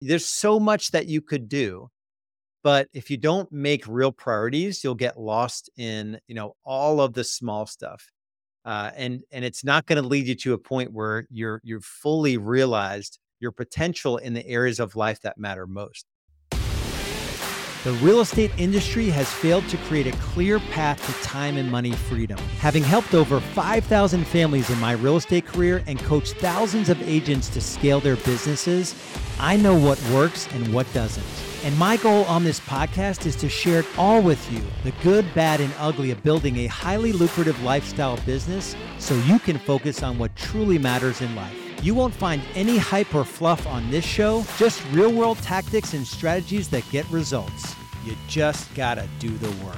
There's so much that you could do. But if you don't make real priorities, you'll get lost in, you know, all of the small stuff. Uh, and and it's not going to lead you to a point where you're you've fully realized your potential in the areas of life that matter most. The real estate industry has failed to create a clear path to time and money freedom. Having helped over 5,000 families in my real estate career and coached thousands of agents to scale their businesses, I know what works and what doesn't. And my goal on this podcast is to share it all with you the good, bad, and ugly of building a highly lucrative lifestyle business so you can focus on what truly matters in life. You won't find any hype or fluff on this show, just real world tactics and strategies that get results. You just gotta do the work.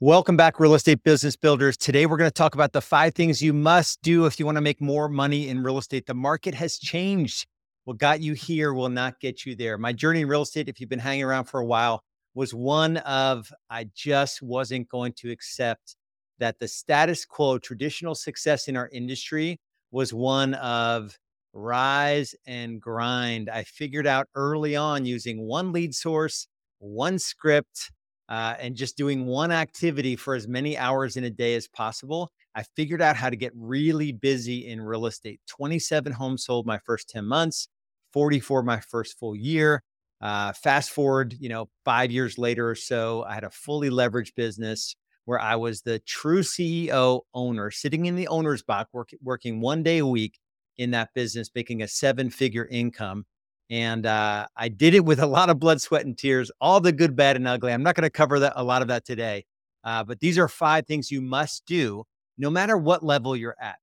Welcome back, real estate business builders. Today, we're going to talk about the five things you must do if you want to make more money in real estate. The market has changed. What got you here will not get you there. My journey in real estate, if you've been hanging around for a while, was one of I just wasn't going to accept that the status quo, traditional success in our industry was one of rise and grind. I figured out early on using one lead source, one script, uh, and just doing one activity for as many hours in a day as possible. I figured out how to get really busy in real estate. 27 homes sold my first 10 months, 44 my first full year. Uh, fast forward, you know, five years later or so, I had a fully leveraged business where I was the true CEO owner, sitting in the owner's box, work, working one day a week in that business, making a seven figure income. And uh, I did it with a lot of blood, sweat, and tears, all the good, bad, and ugly. I'm not going to cover that, a lot of that today, uh, but these are five things you must do no matter what level you're at.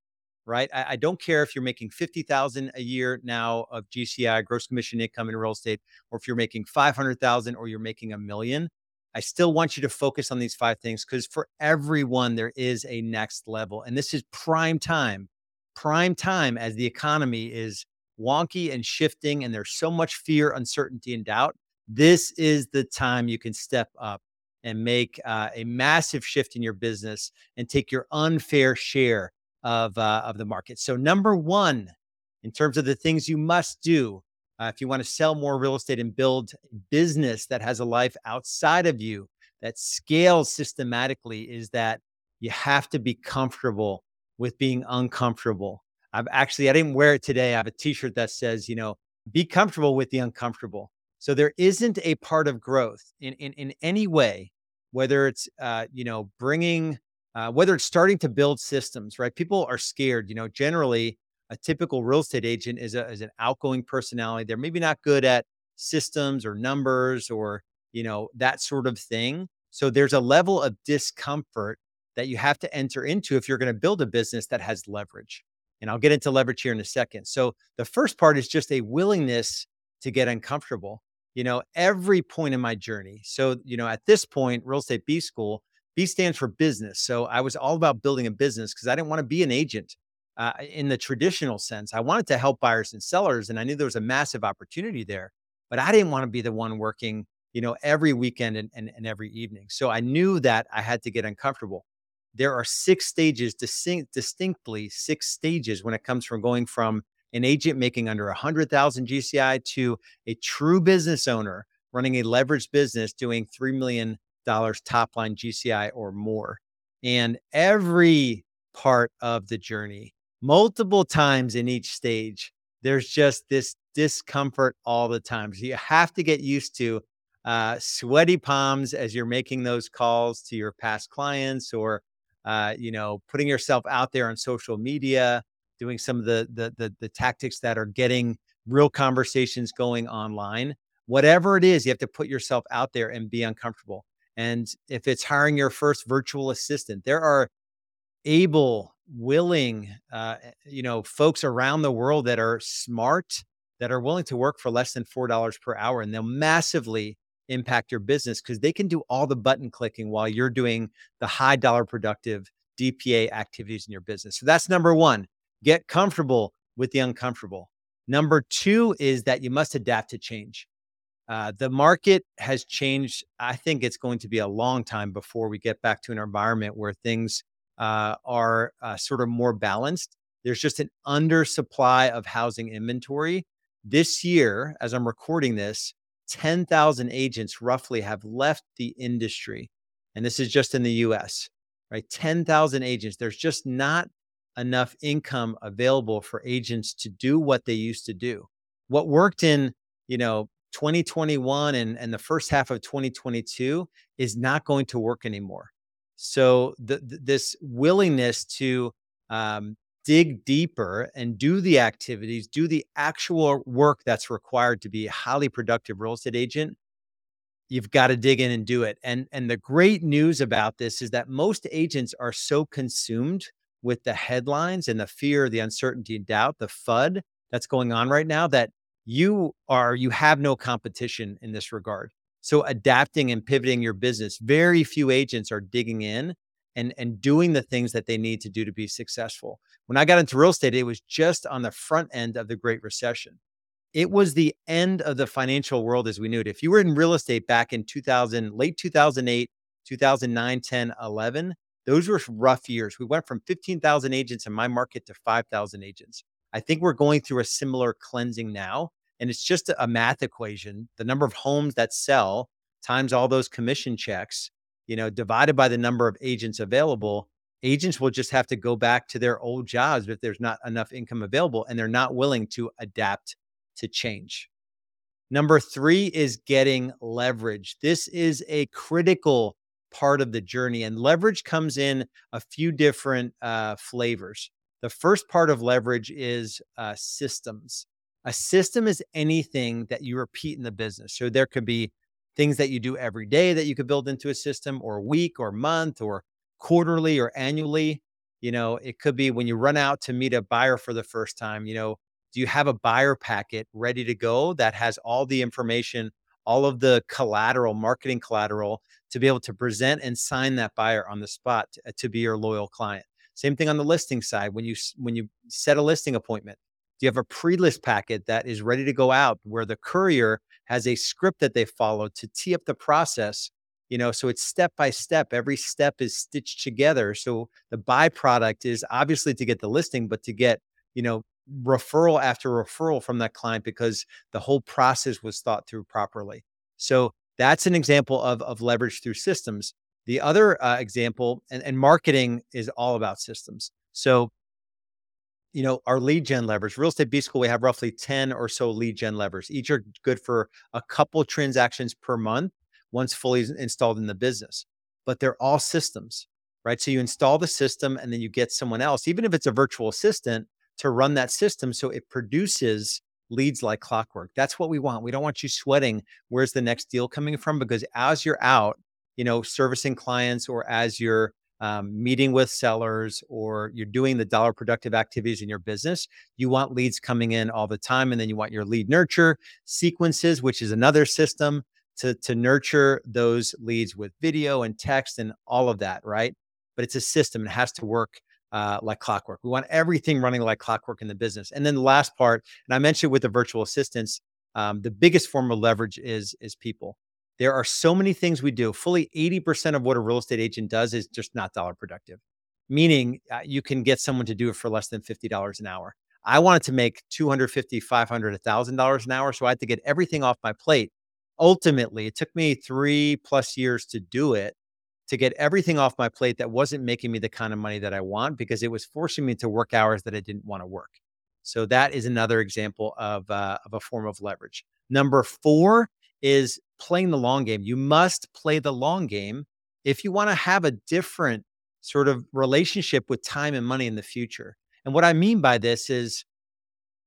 Right. I, I don't care if you're making 50,000 a year now of GCI, gross commission income in real estate, or if you're making 500,000 or you're making a million I still want you to focus on these five things because for everyone, there is a next level. And this is prime time, prime time as the economy is wonky and shifting, and there's so much fear, uncertainty, and doubt. This is the time you can step up and make uh, a massive shift in your business and take your unfair share of, uh, of the market. So, number one, in terms of the things you must do, uh, if you want to sell more real estate and build business that has a life outside of you that scales systematically, is that you have to be comfortable with being uncomfortable. I've actually, I didn't wear it today. I have a t shirt that says, you know, be comfortable with the uncomfortable. So there isn't a part of growth in, in, in any way, whether it's, uh, you know, bringing, uh, whether it's starting to build systems, right? People are scared, you know, generally a typical real estate agent is, a, is an outgoing personality. They're maybe not good at systems or numbers or, you know, that sort of thing. So there's a level of discomfort that you have to enter into if you're going to build a business that has leverage. And I'll get into leverage here in a second. So the first part is just a willingness to get uncomfortable. You know, every point in my journey. So, you know, at this point, real estate B school, B stands for business. So I was all about building a business because I didn't want to be an agent uh, in the traditional sense. I wanted to help buyers and sellers, and I knew there was a massive opportunity there, but I didn't want to be the one working, you know, every weekend and, and, and every evening. So I knew that I had to get uncomfortable. There are six stages, distinct, distinctly six stages when it comes from going from an agent making under 100,000 GCI to a true business owner running a leveraged business doing $3 million top line GCI or more. And every part of the journey multiple times in each stage, there's just this discomfort all the time. So you have to get used to uh, sweaty palms as you're making those calls to your past clients or uh, you know putting yourself out there on social media doing some of the, the the the tactics that are getting real conversations going online. Whatever it is you have to put yourself out there and be uncomfortable. And if it's hiring your first virtual assistant there are able willing, uh, eh, you know, folks around the world that are smart, that are willing to work for less than $4 per hour, and they'll massively impact your business because they can do all the button clicking while you're doing the high dollar productive DPA activities in your business. So that's number one. Get comfortable with the uncomfortable. Number two is that you must adapt to change. Uh, the market has changed. I think it's going to be a long time before we get back to an environment where things uh, are uh, sort of more balanced. There's just an undersupply of housing inventory. This year, as I'm recording this, 10,000 agents roughly have left the industry. And this is just in the US, right? 10,000 agents. There's just not enough income available for agents to do what they used to do. What worked in, you know, 2021 and, and the first half of 2022 is not going to work anymore. So the, the, this willingness to um, dig deeper and do the activities, do the actual work that's required to be a highly productive real estate agent, you've got to dig in and do it. And and the great news about this is that most agents are so consumed with the headlines and the fear, the uncertainty, and doubt, the FUD that's going on right now that you are you have no competition in this regard. So adapting and pivoting your business, very few agents are digging in and and doing the things that they need to do to be successful. When I got into real estate, it was just on the front end of the Great Recession. It was the end of the financial world as we knew it. If you were in real estate back in 2000, late 2008, 2009, 10, 11, those were rough years. We went from 15,000 agents in my market to 5,000 agents. I think we're going through a similar cleansing now. And it's just a math equation. The number of homes that sell times all those commission checks you know, divided by the number of agents available, agents will just have to go back to their old jobs if there's not enough income available and they're not willing to adapt to change. Number three is getting leverage. This is a critical part of the journey, and leverage comes in a few different uh, flavors. The first part of leverage is uh, systems. A system is anything that you repeat in the business. So there could be things that you do every day that you could build into a system or week or month or quarterly or annually. You know, it could be when you run out to meet a buyer for the first time, you know, do you have a buyer packet ready to go that has all the information, all of the collateral, marketing collateral to be able to present and sign that buyer on the spot to, uh, to be your loyal client? Same thing on the listing side. When you when you set a listing appointment, do you have a pre-list packet that is ready to go out where the courier has a script that they follow to tee up the process? You know, so it's step by step. Every step is stitched together. So the byproduct is obviously to get the listing, but to get, you know, referral after referral from that client because the whole process was thought through properly. So that's an example of, of leverage through systems. The other uh, example, and, and marketing is all about systems. So you know, our lead gen levers, real estate B school, we have roughly 10 or so lead gen levers. Each are good for a couple transactions per month once fully installed in the business, but they're all systems, right? So you install the system and then you get someone else, even if it's a virtual assistant, to run that system so it produces leads like clockwork. That's what we want. We don't want you sweating where's the next deal coming from because as you're out, you know, servicing clients or as you're um, meeting with sellers or you're doing the dollar productive activities in your business, you want leads coming in all the time. And then you want your lead nurture sequences, which is another system to, to nurture those leads with video and text and all of that, right? But it's a system, it has to work uh, like clockwork. We want everything running like clockwork in the business. And then the last part, and I mentioned with the virtual assistants, um, the biggest form of leverage is is people. There are so many things we do. Fully 80% of what a real estate agent does is just not dollar productive, meaning uh, you can get someone to do it for less than $50 an hour. I wanted to make 250, 500, $1,000 an hour. So I had to get everything off my plate. Ultimately, it took me three plus years to do it to get everything off my plate that wasn't making me the kind of money that I want because it was forcing me to work hours that I didn't want to work. So that is another example of, uh, of a form of leverage. Number four is playing the long game. You must play the long game if you want to have a different sort of relationship with time and money in the future. And what I mean by this is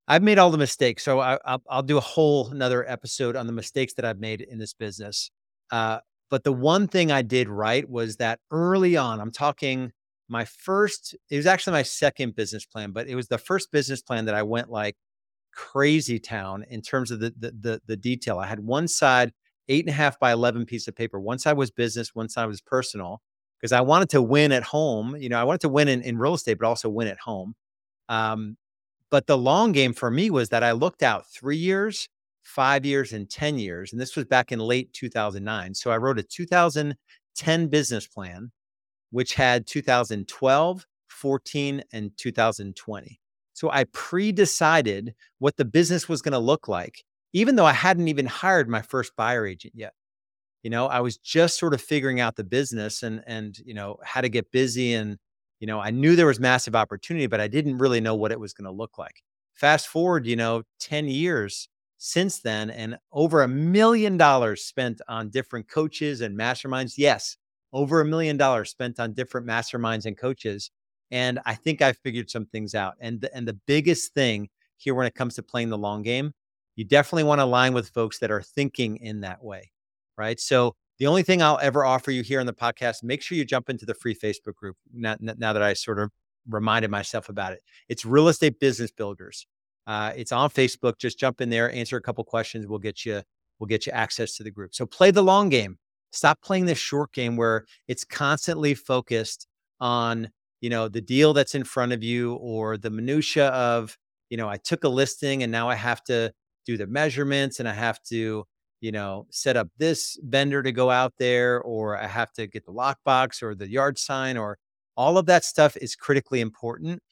I've made all the mistakes. So I, will do a whole another episode on the mistakes that I've made in this business. Uh, but the one thing I did right was that early on, I'm talking my first, it was actually my second business plan, but it was the first business plan that I went like crazy town in terms of the, the the the, detail. I had one side eight and a half by eleven piece of paper. One side was business, one side was personal because I wanted to win at home. You know, I wanted to win in, in real estate, but also win at home. Um, but the long game for me was that I looked out three years, five years, and 10 years. And this was back in late 2009. So I wrote a 2010 business plan, which had 2012, 14, and 2020. So I pre decided what the business was going to look like, even though I hadn't even hired my first buyer agent yet. You know, I was just sort of figuring out the business and, and, you know, how to get busy. And, you know, I knew there was massive opportunity, but I didn't really know what it was going to look like. Fast forward, you know, 10 years since then, and over a million dollars spent on different coaches and masterminds. Yes, over a million dollars spent on different masterminds and coaches. And I think I figured some things out. And the, and the biggest thing here when it comes to playing the long game, you definitely want to align with folks that are thinking in that way. Right. So the only thing I'll ever offer you here on the podcast, make sure you jump into the free Facebook group. Now, now that I sort of reminded myself about it, it's real estate business builders. Uh, it's on Facebook. Just jump in there, answer a couple questions. We'll get you we'll get you access to the group. So play the long game. Stop playing this short game where it's constantly focused on you know the deal that's in front of you or the minutia of you know I took a listing and now I have to do the measurements and I have to you know set up this vendor to go out there or I have to get the lockbox or the yard sign or all of that stuff is critically important,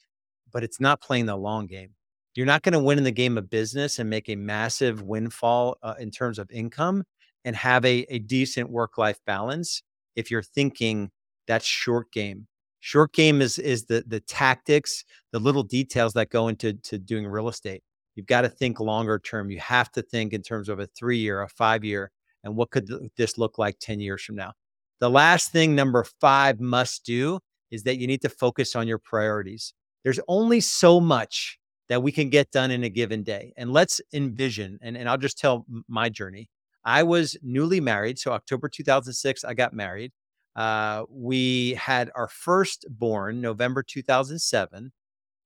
but it's not playing the long game you're not going to win in the game of business and make a massive windfall uh, in terms of income and have a, a decent work life balance if you're thinking that's short game. Short game is is the the tactics, the little details that go into to doing real estate. You've got to think longer term. You have to think in terms of a three year, a five year, and what could this look like 10 years from now. The last thing, number five, must do is that you need to focus on your priorities. There's only so much that we can get done in a given day. And let's envision, and, and I'll just tell my journey. I was newly married. So, October 2006, I got married. Uh, we had our first born November 2007.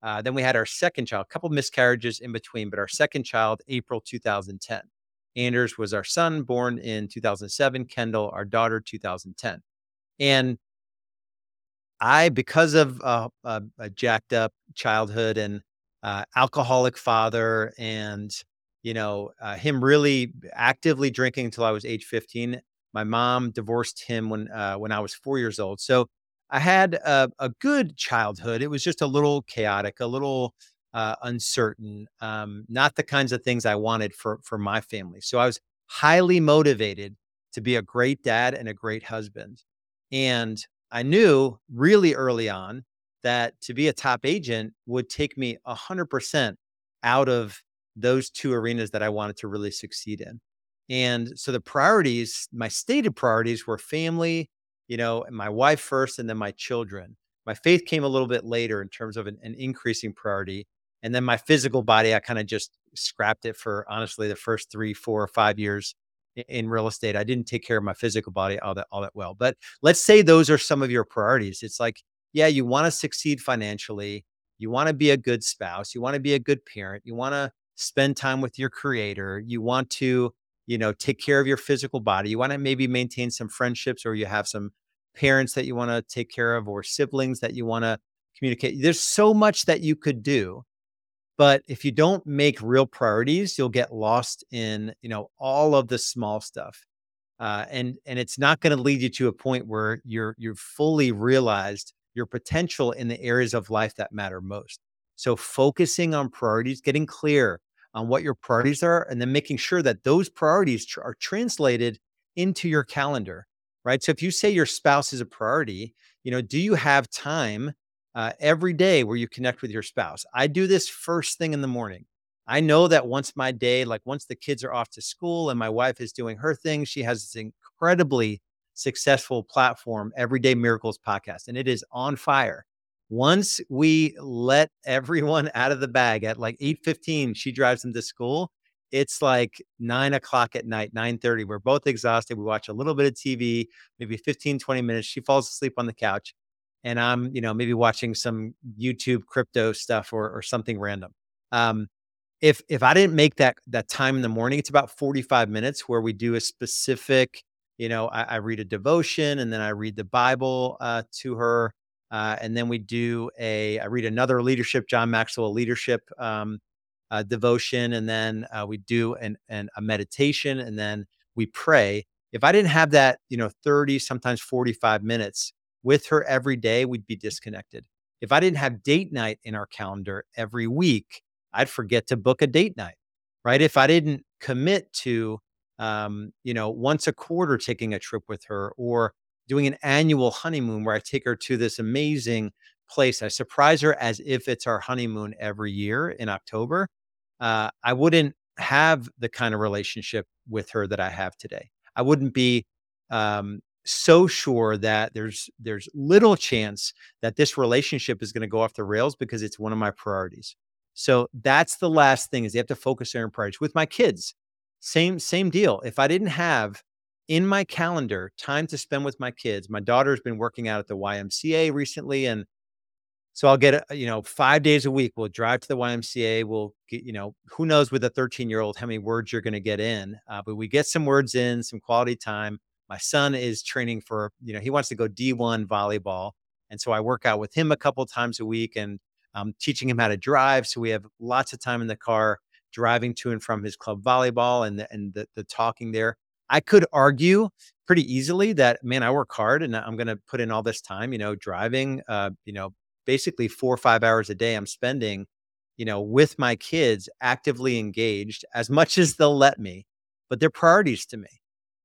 Uh, then we had our second child, a couple miscarriages in between, but our second child, April 2010. Anders was our son, born in 2007. Kendall, our daughter, 2010. And I, because of uh, a, a jacked up childhood and uh, alcoholic father and you know uh, him really actively drinking until I was age 15. My mom divorced him when uh, when I was four years old. So I had a, a, good childhood. It was just a little chaotic, a little uh, uncertain, um, not the kinds of things I wanted for for my family. So I was highly motivated to be a great dad and a great husband. And I knew really early on that to be a top agent would take me 100% out of those two arenas that I wanted to really succeed in. And so the priorities, my stated priorities were family, you know, my wife first and then my children. My faith came a little bit later in terms of an, an increasing priority. And then my physical body, I kind of just scrapped it for honestly the first three, four, or five years in real estate. I didn't take care of my physical body all that all that well. But let's say those are some of your priorities. It's like yeah, you want to succeed financially. You want to be a good spouse. You want to be a good parent. You want to spend time with your creator. You want to, you know, take care of your physical body. You want to maybe maintain some friendships or you have some parents that you want to take care of or siblings that you want to communicate. There's so much that you could do. But if you don't make real priorities, you'll get lost in, you know, all of the small stuff. Uh, and and it's not going to lead you to a point where you're you're fully realized your potential in the areas of life that matter most. So, focusing on priorities, getting clear on what your priorities are, and then making sure that those priorities tr- are translated into your calendar, right? So, if you say your spouse is a priority, you know, do you have time uh, every day where you connect with your spouse? I do this first thing in the morning. I know that once my day, like once the kids are off to school and my wife is doing her thing, she has this incredibly successful platform, Everyday Miracles podcast, and it is on fire. Once we let everyone out of the bag at like 8:15, she drives them to school. It's like nine o'clock at night, 9:30. We're both exhausted. We watch a little bit of TV, maybe 15, 20 minutes. She falls asleep on the couch. And I'm, you know, maybe watching some YouTube crypto stuff or or something random. Um, if if I didn't make that that time in the morning, it's about 45 minutes where we do a specific you know, I, I read a devotion and then I read the Bible uh, to her. Uh, and then we do a, I read another leadership, John Maxwell leadership um, uh, devotion. And then uh, we do an, an, a meditation and then we pray. If I didn't have that, you know, 30, sometimes 45 minutes with her every day, we'd be disconnected. If I didn't have date night in our calendar every week, I'd forget to book a date night, right? If I didn't commit to, um, you know, once a quarter taking a trip with her or doing an annual honeymoon where I take her to this amazing place. I surprise her as if it's our honeymoon every year in October. Uh, I wouldn't have the kind of relationship with her that I have today. I wouldn't be um, so sure that there's there's little chance that this relationship is going to go off the rails because it's one of my priorities. So that's the last thing is you have to focus on your priorities. With my kids, same same deal. If I didn't have in my calendar time to spend with my kids, my daughter's been working out at the YMCA recently, and so I'll get, you know, 5 days a week, we'll drive to the YMCA, we'll get, you know, who knows with a 13-year-old how many words you're gonna get in, uh, but we get some words in, some quality time. My son is training for, you know, he wants to go D1 volleyball, and so I work out with him a couple times a week and I'm teaching him how to drive, so we have lots of time in the car driving to and from his club volleyball and the and the the talking there. I could argue pretty easily that, man, I work hard and I'm gonna put in all this time, you know, driving, uh, you know, basically 4 or 5 hours a day I'm spending, you know, with my kids actively engaged as much as they'll let me, but they're priorities to me,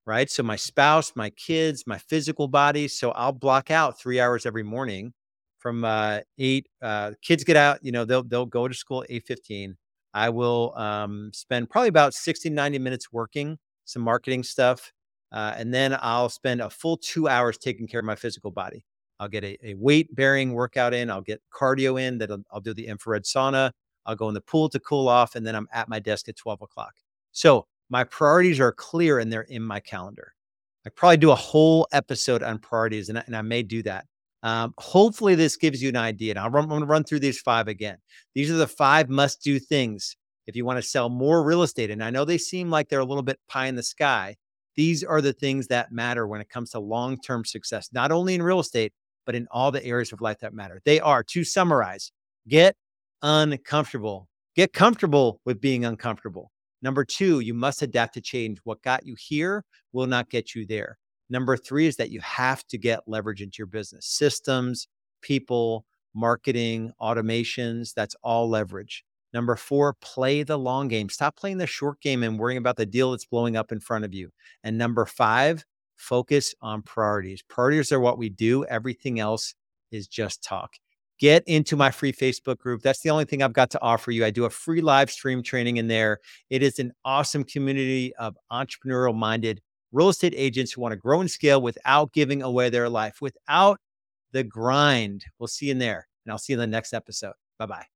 right? So my spouse, my kids, my physical body, so I'll block out 3 hours every morning from, uh, 8 uh, kids get out, you know, they'll they'll go to school at 8:15. I will, um, spend probably about 60, 90 minutes working some marketing stuff, uh, and then I'll spend a full 2 hours taking care of my physical body. I'll get a, a weight bearing workout in. I'll get cardio in that I'll, I'll do the infrared sauna. I'll go in the pool to cool off, and then I'm at my desk at 12 o'clock. So my priorities are clear and they're in my calendar. I probably do a whole episode on priorities, and I, and I may do that. Um, hopefully, this gives you an idea. And i am going to run through these five again. These are the five must do things if you want to sell more real estate. And I know they seem like they're a little bit pie in the sky. These are the things that matter when it comes to long term success, not only in real estate, but in all the areas of life that matter. They are, to summarize, get uncomfortable. Get comfortable with being uncomfortable. Number two, you must adapt to change. What got you here will not get you there. Number three is that you have to get leverage into your business systems, people, marketing, automations. That's all leverage. Number four, play the long game. Stop playing the short game and worrying about the deal that's blowing up in front of you. And number five, focus on priorities. Priorities are what we do, everything else is just talk. Get into my free Facebook group. That's the only thing I've got to offer you. I do a free live stream training in there. It is an awesome community of entrepreneurial minded real estate agents who want to grow and scale without giving away their life, without the grind. We'll see you in there, and I'll see you in the next episode. Bye bye.